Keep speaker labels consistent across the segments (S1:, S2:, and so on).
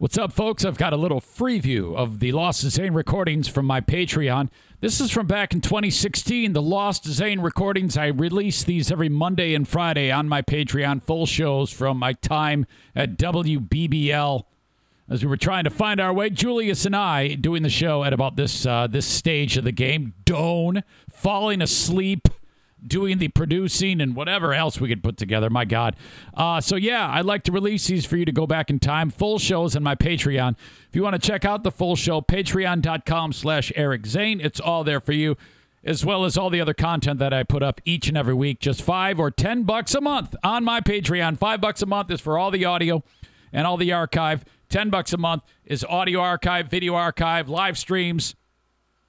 S1: What's up, folks? I've got a little free view of the Lost Zane recordings from my Patreon. This is from back in 2016, the Lost Zane recordings. I release these every Monday and Friday on my Patreon, full shows from my time at WBBL. As we were trying to find our way, Julius and I doing the show at about this uh, this stage of the game, Doane falling asleep doing the producing and whatever else we could put together. My God. Uh, so, yeah, I'd like to release these for you to go back in time. Full shows on my Patreon. If you want to check out the full show, patreon.com slash Eric Zane. It's all there for you, as well as all the other content that I put up each and every week. Just five or ten bucks a month on my Patreon. Five bucks a month is for all the audio and all the archive. Ten bucks a month is audio archive, video archive, live streams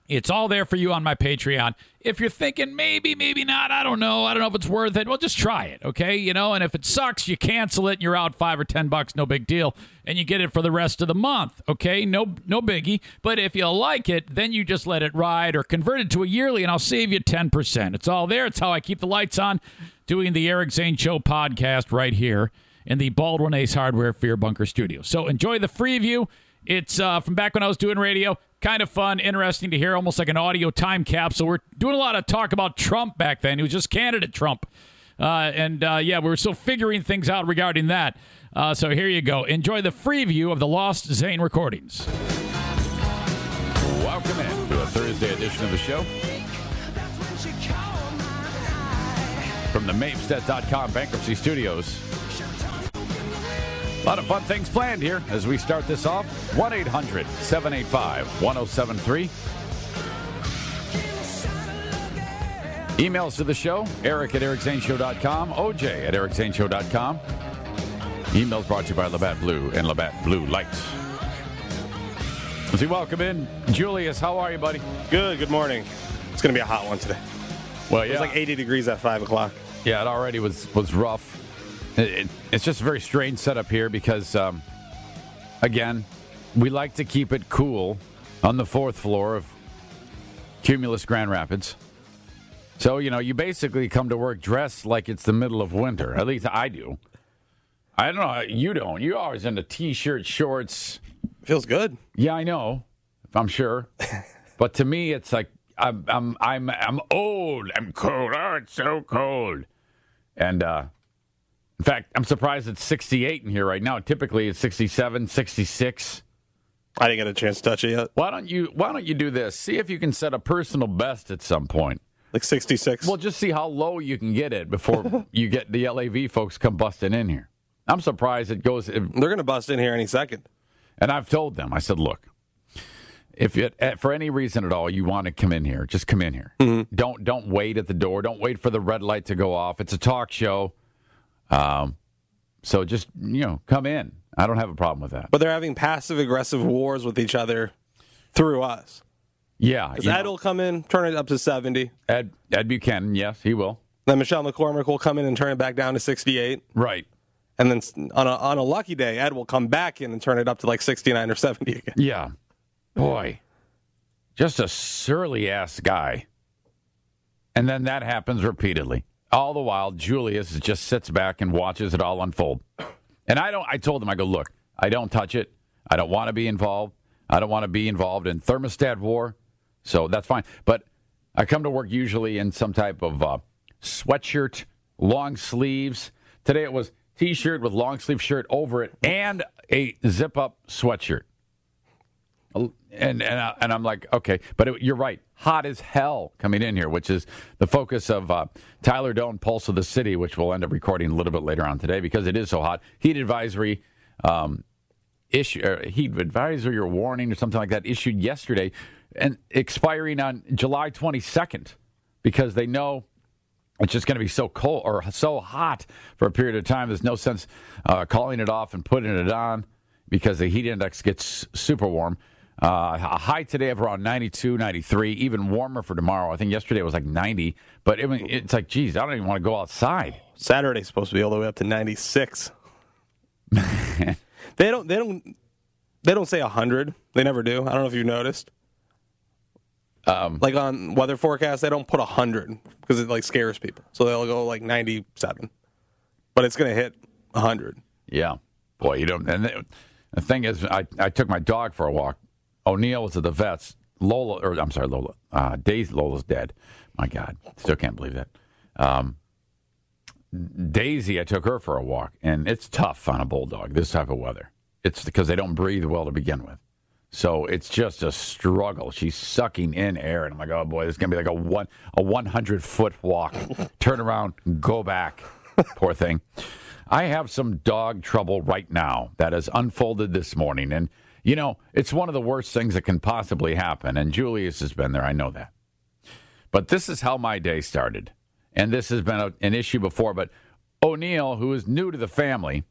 S1: it's all there for you on my Patreon. If you're thinking maybe, maybe not, I don't know. I don't know if it's worth it. Well, just try it, okay? You know, and if it sucks, you cancel it and you're out five or ten bucks, no big deal. And you get it for the rest of the month, okay? No no biggie. But if you like it, then you just let it ride or convert it to a yearly and I'll save you 10%. It's all there. It's how I keep the lights on doing the Eric Zane Show podcast right here in the Baldwin Ace Hardware Fear Bunker studio. So enjoy the free view. It's uh, from back when I was doing radio kind of fun, interesting to hear, almost like an audio time capsule. We're doing a lot of talk about Trump back then. He was just candidate Trump. Uh, and uh, yeah, we were still figuring things out regarding that. Uh, so here you go. Enjoy the free view of the Lost Zane recordings.
S2: Welcome in to a Thursday edition of the show. From the Mapestet.com bankruptcy studios. A lot of fun things planned here as we start this off. 1 800 785 1073. Emails to the show Eric at ericzaneshow.com, OJ at ericzaneshow.com. Emails brought to you by Labatt Blue and Labatt Blue Lights. As we welcome in Julius, how are you, buddy?
S3: Good, good morning. It's going to be a hot one today.
S2: Well,
S3: It
S2: yeah.
S3: was like 80 degrees at 5 o'clock.
S2: Yeah, it already was was rough. It, it, it's just a very strange setup here because, um, again, we like to keep it cool on the fourth floor of Cumulus Grand Rapids. So you know, you basically come to work dressed like it's the middle of winter. At least I do. I don't know. You don't. You're always in the t-shirt, shorts.
S3: Feels good.
S2: Yeah, I know. I'm sure. but to me, it's like I'm I'm I'm I'm old. I'm cold. Oh, it's so cold. And uh, in fact, I'm surprised it's 68 in here right now. Typically, it's 67, 66.
S3: I didn't get a chance to touch it yet.
S2: Why don't you Why don't you do this? See if you can set a personal best at some point.
S3: Like 66.
S2: Well, just see how low you can get it before you get the LAV folks come busting in here. I'm surprised it goes.
S3: They're going to bust in here any second.
S2: And I've told them, I said, look, if it, eh, for any reason at all you want to come in here, just come in here. Don't don't wait at the door. Don't wait for the red light to go off. It's a talk show. Um, so just you know, come in. I don't have a problem with that.
S3: But they're having passive aggressive wars with each other through us.
S2: Yeah,
S3: Ed
S2: know,
S3: will come in, turn it up to 70.
S2: Ed Ed Buchanan, yes, he will.
S3: Then Michelle McCormick will come in and turn it back down to 68.
S2: Right.
S3: And then on a, on a lucky day, Ed will come back in and turn it up to like 69 or 70 again.
S2: Yeah. Boy, just a surly ass guy. And then that happens repeatedly. All the while, Julius just sits back and watches it all unfold. And I don't. I told him, I go, look, I don't touch it. I don't want to be involved. I don't want to be involved in thermostat war. So that's fine. But I come to work usually in some type of uh, sweatshirt, long sleeves. Today it was t-shirt with long sleeve shirt over it and a zip up sweatshirt. And and I, and I'm like, okay, but it, you're right. Hot as hell coming in here, which is the focus of uh, Tyler Doane, Pulse of the City, which we'll end up recording a little bit later on today because it is so hot. Heat advisory um, issue, or heat advisory or warning or something like that issued yesterday, and expiring on July 22nd because they know it's just going to be so cold or so hot for a period of time. There's no sense uh, calling it off and putting it on because the heat index gets super warm. Uh, a high today of around 92, 93, even warmer for tomorrow. I think yesterday it was like 90, but it, it's like, geez, I don't even want to go outside.
S3: Saturday's supposed to be all the way up to 96. they don't they don't they don't say 100. They never do. I don't know if you noticed.
S2: Um,
S3: Like on weather forecast, they don't put 100 because it like scares people. So they'll go like 97. But it's going to hit 100.
S2: Yeah, boy, you don't. And The thing is, I, I took my dog for a walk. O'Neil was at the vet's. Lola, or I'm sorry, Lola. Uh, Daisy, Lola's dead. My God, still can't believe that. Um, Daisy, I took her for a walk, and it's tough on a bulldog this type of weather. It's because they don't breathe well to begin with. So it's just a struggle. She's sucking in air, and I'm like, oh boy, this is gonna be like a one a 100 foot walk. Turn around, go back. Poor thing. I have some dog trouble right now that has unfolded this morning, and you know it's one of the worst things that can possibly happen. And Julius has been there. I know that. But this is how my day started, and this has been a, an issue before. But O'Neil, who is new to the family,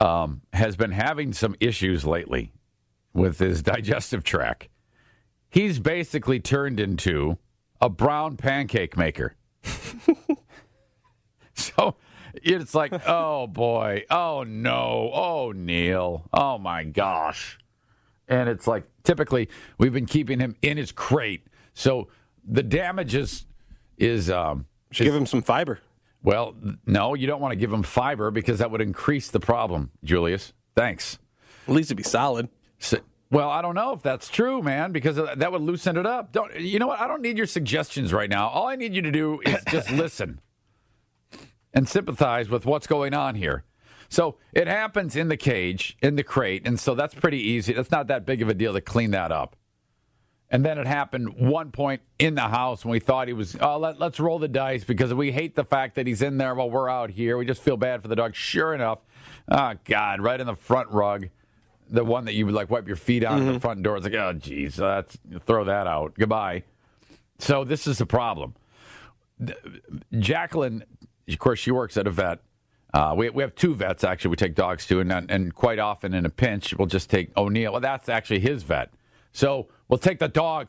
S2: um, has been having some issues lately with his digestive tract. He's basically turned into a brown pancake maker. so it's like, oh boy, oh no, oh Neil, oh my gosh. And it's like, typically, we've been keeping him in his crate. So the damage is, is um,
S3: Should give him some fiber.
S2: well, no, you don't want to give him fiber because that would increase the problem, Julius. Thanks.
S3: At least it'd be solid.
S2: So, well, I don't know if that's true, man, because that would loosen it up. Don't you know what? I don't need your suggestions right now. All I need you to do is just listen and sympathize with what's going on here. So it happens in the cage, in the crate, and so that's pretty easy. That's not that big of a deal to clean that up. And then it happened one point in the house when we thought he was, oh, let, let's roll the dice because we hate the fact that he's in there while we're out here. We just feel bad for the dog. Sure enough, oh, God, right in the front rug, the one that you would like wipe your feet on at the mm-hmm. front door. It's like, oh, geez, that's, throw that out. Goodbye. So this is the problem. Jacqueline, of course, she works at a vet. Uh, we, we have two vets, actually, we take dogs to, and, and quite often in a pinch, we'll just take O'Neil. Well, that's actually his vet. So we'll take the dog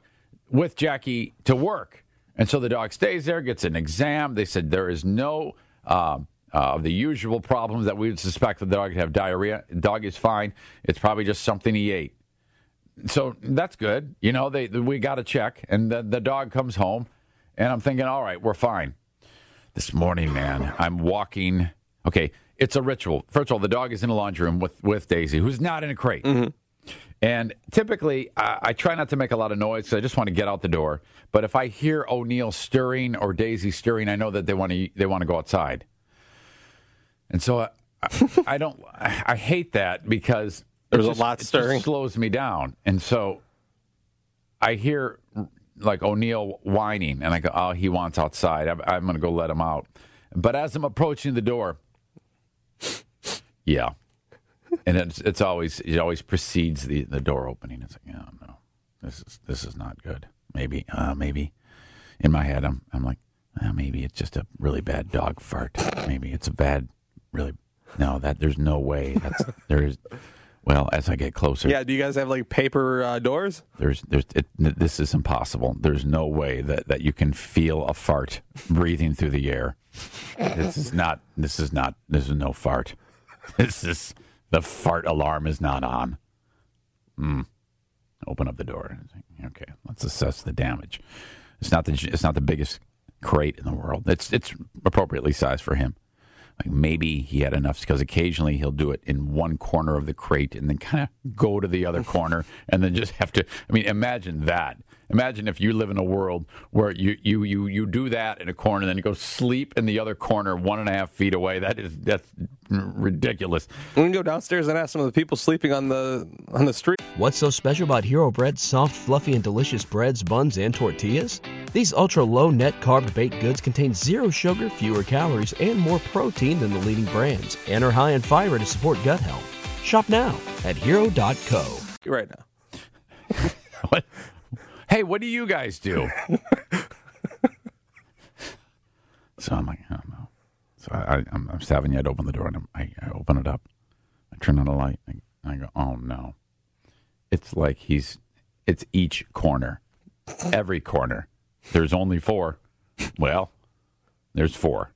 S2: with Jackie to work. And so the dog stays there, gets an exam. They said there is no um, uh, of the usual problems that we would suspect the dog to have diarrhea. The dog is fine. It's probably just something he ate. So that's good. You know, they we got a check. And the, the dog comes home, and I'm thinking, all right, we're fine. This morning, man, I'm walking. Okay, it's a ritual. First of all, the dog is in the laundry room with, with Daisy, who's not in a crate. Mm-hmm. And typically, I, I try not to make a lot of noise because I just want to get out the door. But if I hear O'Neil stirring or Daisy stirring, I know that they want to they want to go outside. And so I, I don't. I, I hate that because
S3: There's
S2: it
S3: a
S2: just-
S3: lot
S2: just
S3: stirring.
S2: slows me down. And so I hear like O'Neil whining, and I go, "Oh, he wants outside. I'm, I'm going to go let him out." But as I'm approaching the door, yeah, and it's it's always it always precedes the, the door opening. It's like, oh no, this is this is not good. Maybe, uh, maybe in my head, I'm I'm like, uh, maybe it's just a really bad dog fart. Maybe it's a bad, really. No, that there's no way. That's there's. Well, as I get closer,
S3: Yeah. Do you guys have like paper uh, doors?
S2: there's there's it, this is impossible. There's no way that, that you can feel a fart breathing through the air. This is not this is not this is no fart. This is the fart alarm is not on. Hmm. Open up the door. Okay, let's assess the damage. It's not the it's not the biggest crate in the world. It's it's appropriately sized for him. Like maybe he had enough because occasionally he'll do it in one corner of the crate and then kind of go to the other corner and then just have to. I mean, imagine that. Imagine if you live in a world where you you you you do that in a corner, and then you go sleep in the other corner, one and a half feet away. That is that's ridiculous.
S3: We can go downstairs and ask some of the people sleeping on the on the street.
S4: What's so special about Hero Bread's soft, fluffy, and delicious breads, buns, and tortillas? These ultra low net carb baked goods contain zero sugar, fewer calories, and more protein than the leading brands, and are high in fiber to support gut health. Shop now at hero.co.
S3: right now.
S2: What? Hey, what do you guys do? so I'm like, I don't know. So I, I, I'm, stabbing yet open the door and I'm, I, I open it up. I turn on the light. And I go, oh no. It's like he's, it's each corner, every corner. There's only four. Well, there's four.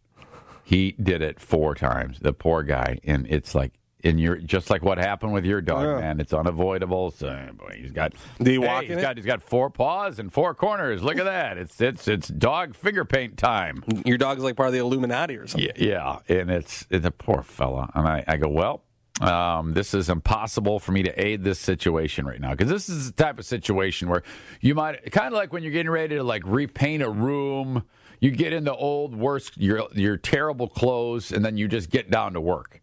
S2: He did it four times, the poor guy. And it's like, and you're just like what happened with your dog,
S3: Yeah.
S2: man. It's unavoidable. So boy, he's got.
S3: Do you
S2: Hey, he's
S3: it?
S2: got he's got four paws and four corners. Look at that. It's it's it's dog finger paint time.
S3: Your dog's like part of the Illuminati or something.
S2: Yeah, yeah. and it's it's a poor fella. And I, I go, well, Um, this is impossible for me to aid this situation right now because this is the type of situation where you might kind of like when you're getting ready to like repaint a room. You get in the old worst your your terrible clothes, and then you just get down to work,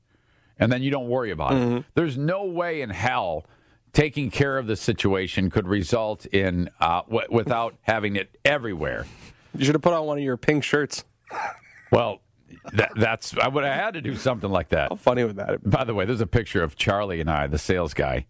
S2: and then you don't worry about it. There's no way in hell taking care of the situation could result in uh, w- without having it everywhere.
S3: You should have put on one of your pink shirts.
S2: Well, that, that's I would have had to do something like that.
S3: How funny would that?
S2: By the way, there's a picture of Charlie and I, the sales guy,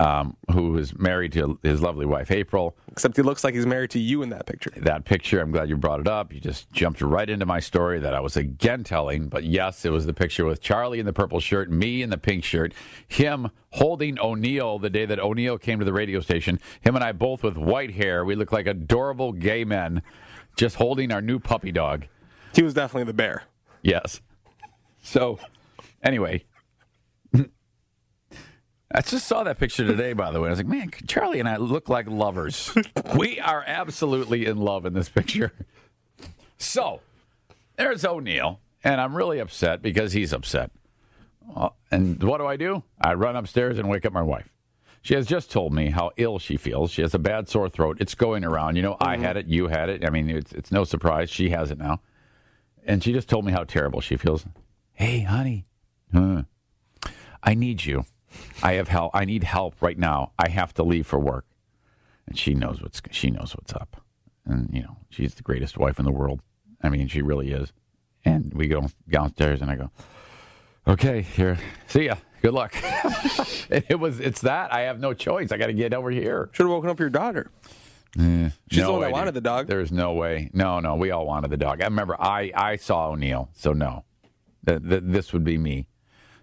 S2: um, who is married to his lovely wife April.
S3: Except he looks like he's married to you in that picture.
S2: That picture, I'm glad you brought it up. You just jumped right into my story that I was again telling. But yes, it was the picture with Charlie in the purple shirt, me in the pink shirt, him holding O'Neil the day that O'Neil came to the radio station. Him and I both with white hair. We look like adorable gay men, just holding our new puppy dog.
S3: He was definitely the bear.
S2: Yes. So, anyway, I just saw that picture today, by the way. I was like, man, Charlie and I look like lovers. we are absolutely in love in this picture. So, there's O'Neil, and I'm really upset because he's upset. And what do I do? I run upstairs and wake up my wife. She has just told me how ill she feels. She has a bad sore throat. It's going around. You know, I mm-hmm. had it, you had it. I mean, it's, it's no surprise. She has it now. And she just told me how terrible she feels. Hey, honey, huh, I need you. I have help. I need help right now. I have to leave for work. And she knows what's she knows what's up. And you know, she's the greatest wife in the world. I mean, she really is. And we go downstairs, and I go, "Okay, here, see ya. Good luck." it was. It's that. I have no choice. I got to get over here.
S3: Should have woken up your daughter.
S2: Eh,
S3: She's the
S2: no
S3: one that wanted the dog.
S2: There's no way. No, no, we all wanted the dog. I remember I, I saw O'Neil, so no, th- th- this would be me.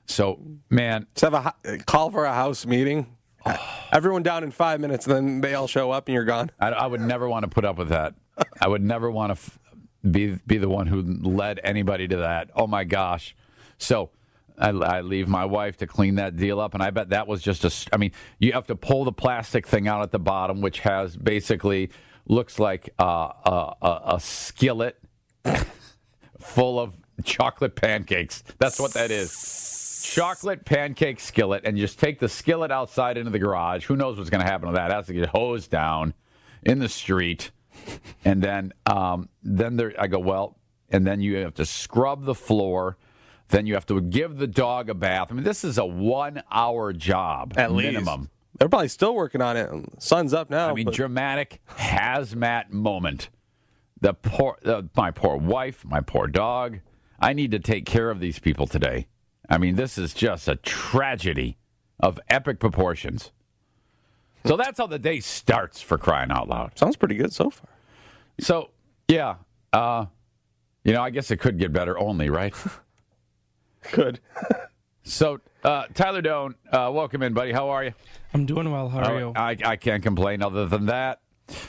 S2: So, man,
S3: Just have a call for a house meeting. Everyone down in five minutes, and then they all show up, and you're gone.
S2: I, I would never want to put up with that. I would never want to f- be be the one who led anybody to that. Oh my gosh! So I, I leave my wife to clean that deal up, and I bet that was just a. I mean, you have to pull the plastic thing out at the bottom, which has basically looks like uh, a, a, a skillet full of chocolate pancakes. That's what that is. Chocolate pancake skillet, and just take the skillet outside into the garage. Who knows what's going to happen to that? It has to get hosed down in the street, and then um, then there. I go well, and then you have to scrub the floor. Then you have to give the dog a bath. I mean, this is a one-hour job
S3: At least.
S2: minimum.
S3: They're probably still working on it. Sun's up now.
S2: I mean,
S3: but-
S2: dramatic hazmat moment. The poor, the, my poor wife, my poor dog. I need to take care of these people today. I mean, this is just a tragedy of epic proportions. So that's how the day starts for crying out loud.
S3: sounds pretty good so far.
S2: So yeah, uh, you know, I guess it could get better only, right?
S3: Good.
S2: so uh, Tyler Doane, uh, welcome in, buddy. How are you?
S5: I'm doing well. How are you?
S2: I, I can't complain other than that.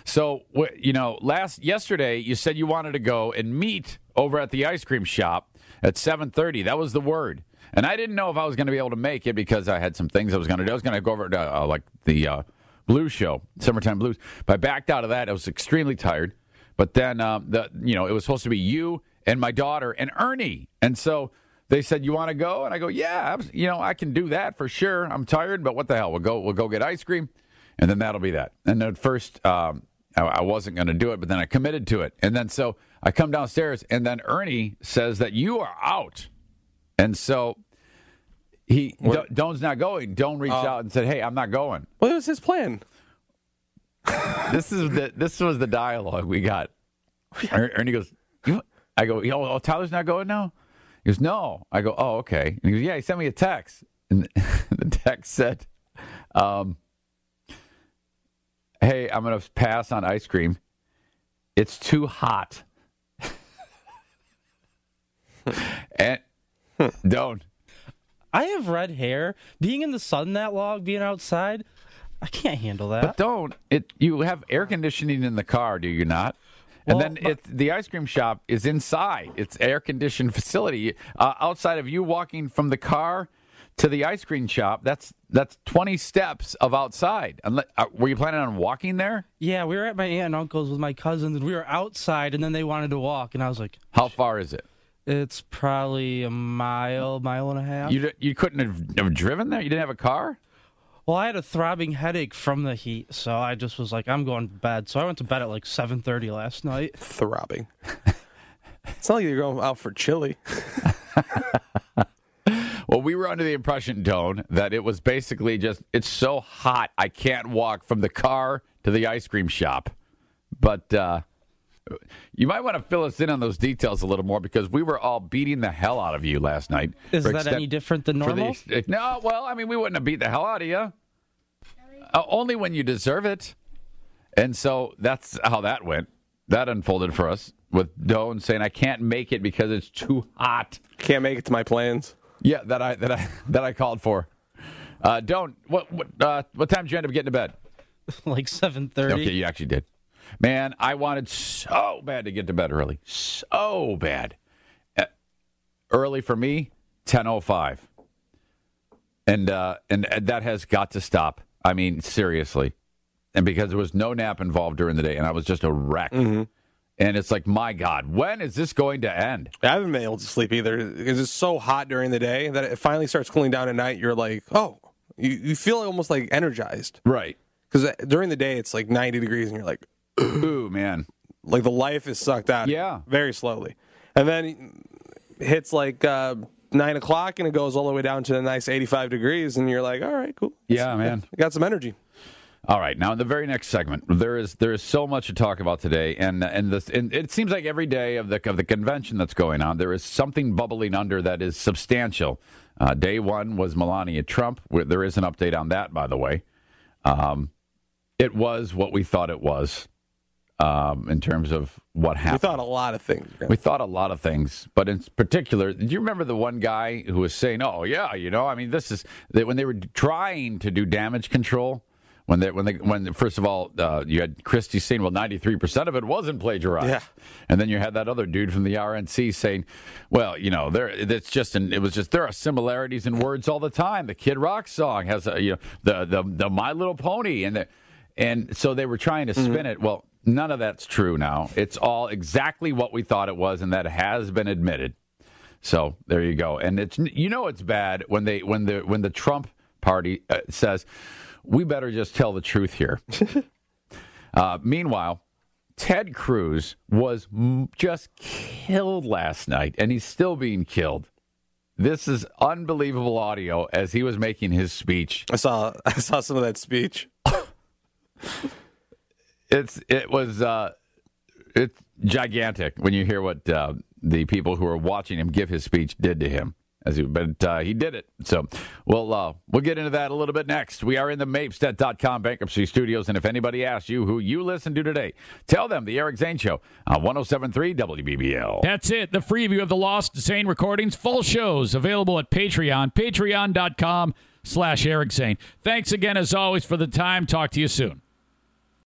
S2: So, wh- you know, last yesterday you said you wanted to go and meet over at the ice cream shop at 7:30. That was the word. And I didn't know if I was going to be able to make it because I had some things I was going to do. I was going to go over to uh, like the uh, blues show, Summertime Blues. But I backed out of that. I was extremely tired. But then um, the you know, it was supposed to be you and my daughter and Ernie. And so they said, "You want to go?" And I go, "Yeah, abs- you know, I can do that for sure. I'm tired, but what the hell? We'll go. We'll go get ice cream, and then that'll be that." And at first, um, I, I wasn't going to do it, but then I committed to it. And then so I come downstairs, and then Ernie says that you are out, and so he Do, Doane's not going. Doane reached out and said, "Hey, I'm not going."
S3: Well, it was his plan.
S2: this is the this was the dialogue we got. Er- Ernie goes, you, I go, oh, oh, Tyler's not going now. He goes, no. I go, oh, okay. And he goes, yeah. He sent me a text, and the text said, um, "Hey, I'm gonna pass on ice cream. It's too hot." and don't.
S5: I have red hair. Being in the sun that long, being outside, I can't handle that.
S2: But don't it. You have air conditioning in the car, do you not? And
S5: Well,
S2: then
S5: but-
S2: it, the ice cream shop is inside. It's air conditioned facility. Uh, outside of you walking from the car to the ice cream shop, that's that's twenty steps of outside. Unle- uh, were you planning on walking there?
S5: yeah, we were at my aunt and uncle's with my cousins, and we were outside, and then they wanted to walk, and I was like,
S2: How far is it?
S5: It's probably a mile, mile and a half.
S2: You you couldn't have, have driven there. You didn't have a car.
S5: well, I had a throbbing headache from the heat, so I just was like, I'm going to bed. So I went to bed at like 7:30 last night.
S3: Throbbing. it's not like you're going out for chili.
S2: Well, we were under the impression, Doane, that it was basically just it's so hot I can't walk from the car to the ice cream shop. But uh, you might want to fill us in on those details a little more because we were all beating the hell out of you last night.
S5: Is that
S2: extent-
S5: any different than normal?
S2: the- no, well, I mean, we wouldn't have beat the hell out of you. Uh, only when you deserve it. And so that's how that went. That unfolded for us with Doane saying, I can't make it because it's too hot.
S3: Can't make it to my plans.
S2: Yeah, that I that I that I called for. Uh, don't what what uh, what time did you end up getting to bed?
S5: like 7:30.
S2: Okay, you actually did. Man, I wanted so bad to get to bed early, so bad. Uh, early for me, ten oh five, and uh, and and that has got to stop. I mean, seriously, and because there was no nap involved during the day, and I was just a wreck. And it's like, my God, when is this going to end?
S3: I haven't been able to sleep either because it's so hot during the day that it finally starts cooling down at night. You're like, oh, you, you feel almost like energized
S2: Right.
S3: because during the day it's like 90 degrees and you're like,
S2: Ooh, man.
S3: like the life is sucked out.
S2: Yeah.
S3: very slowly, and then it hits like uh, nine o'clock and it goes all the way down to a nice 85 degrees, and you're like, all right, cool.
S2: Yeah, man.
S3: I got some energy.
S2: All right, now in the very next segment, there is there is so much to talk about today, and and this and it seems like every day of the of the convention that's going on, there is something bubbling under that is substantial. Uh, day one was Melania Trump. There is an update on that, by the way. Um, it was what we thought it was um, in terms of what happened.
S3: We thought a lot of things.
S2: We thought a lot of things, but in particular, do you remember the one guy who was saying, "Oh yeah, you know, I mean, this is that when they were trying to do damage control." When they, when they, when first of all, uh, you had Christie saying, "Well, ninety three percent of it wasn't plagiarized,"
S3: Yeah.
S2: and then you had that other dude from the RNC saying, "Well, you know, there, it's just, an, it was just there are similarities in words all the time. The Kid Rock song has a, you know, the the the My Little Pony, and the, and so they were trying to spin it. Well, none of that's true now. It's all exactly what we thought it was, and that has been admitted. So there you go. And it's you know it's bad when they when the when the Trump party uh, says we better just tell the truth here. uh, meanwhile, Ted Cruz was m- just killed last night, and he's still being killed. This is unbelievable audio as he was making his speech.
S3: I saw I saw some of that speech.
S2: it's it was uh it's gigantic when you hear what uh, the people who are watching him give his speech did to him as he but uh, he did it so we'll uh, we'll get into that a little bit next we are in the mapestet.com bankruptcy studios and if anybody asks you who you listen to today tell them the eric zane show on 1073 wbbl
S1: That's it. The free view of the Lost Zane recordings, full shows available at Patreon, patreon.com slash Eric Zane. Thanks again, as always, for the time. Talk to you soon.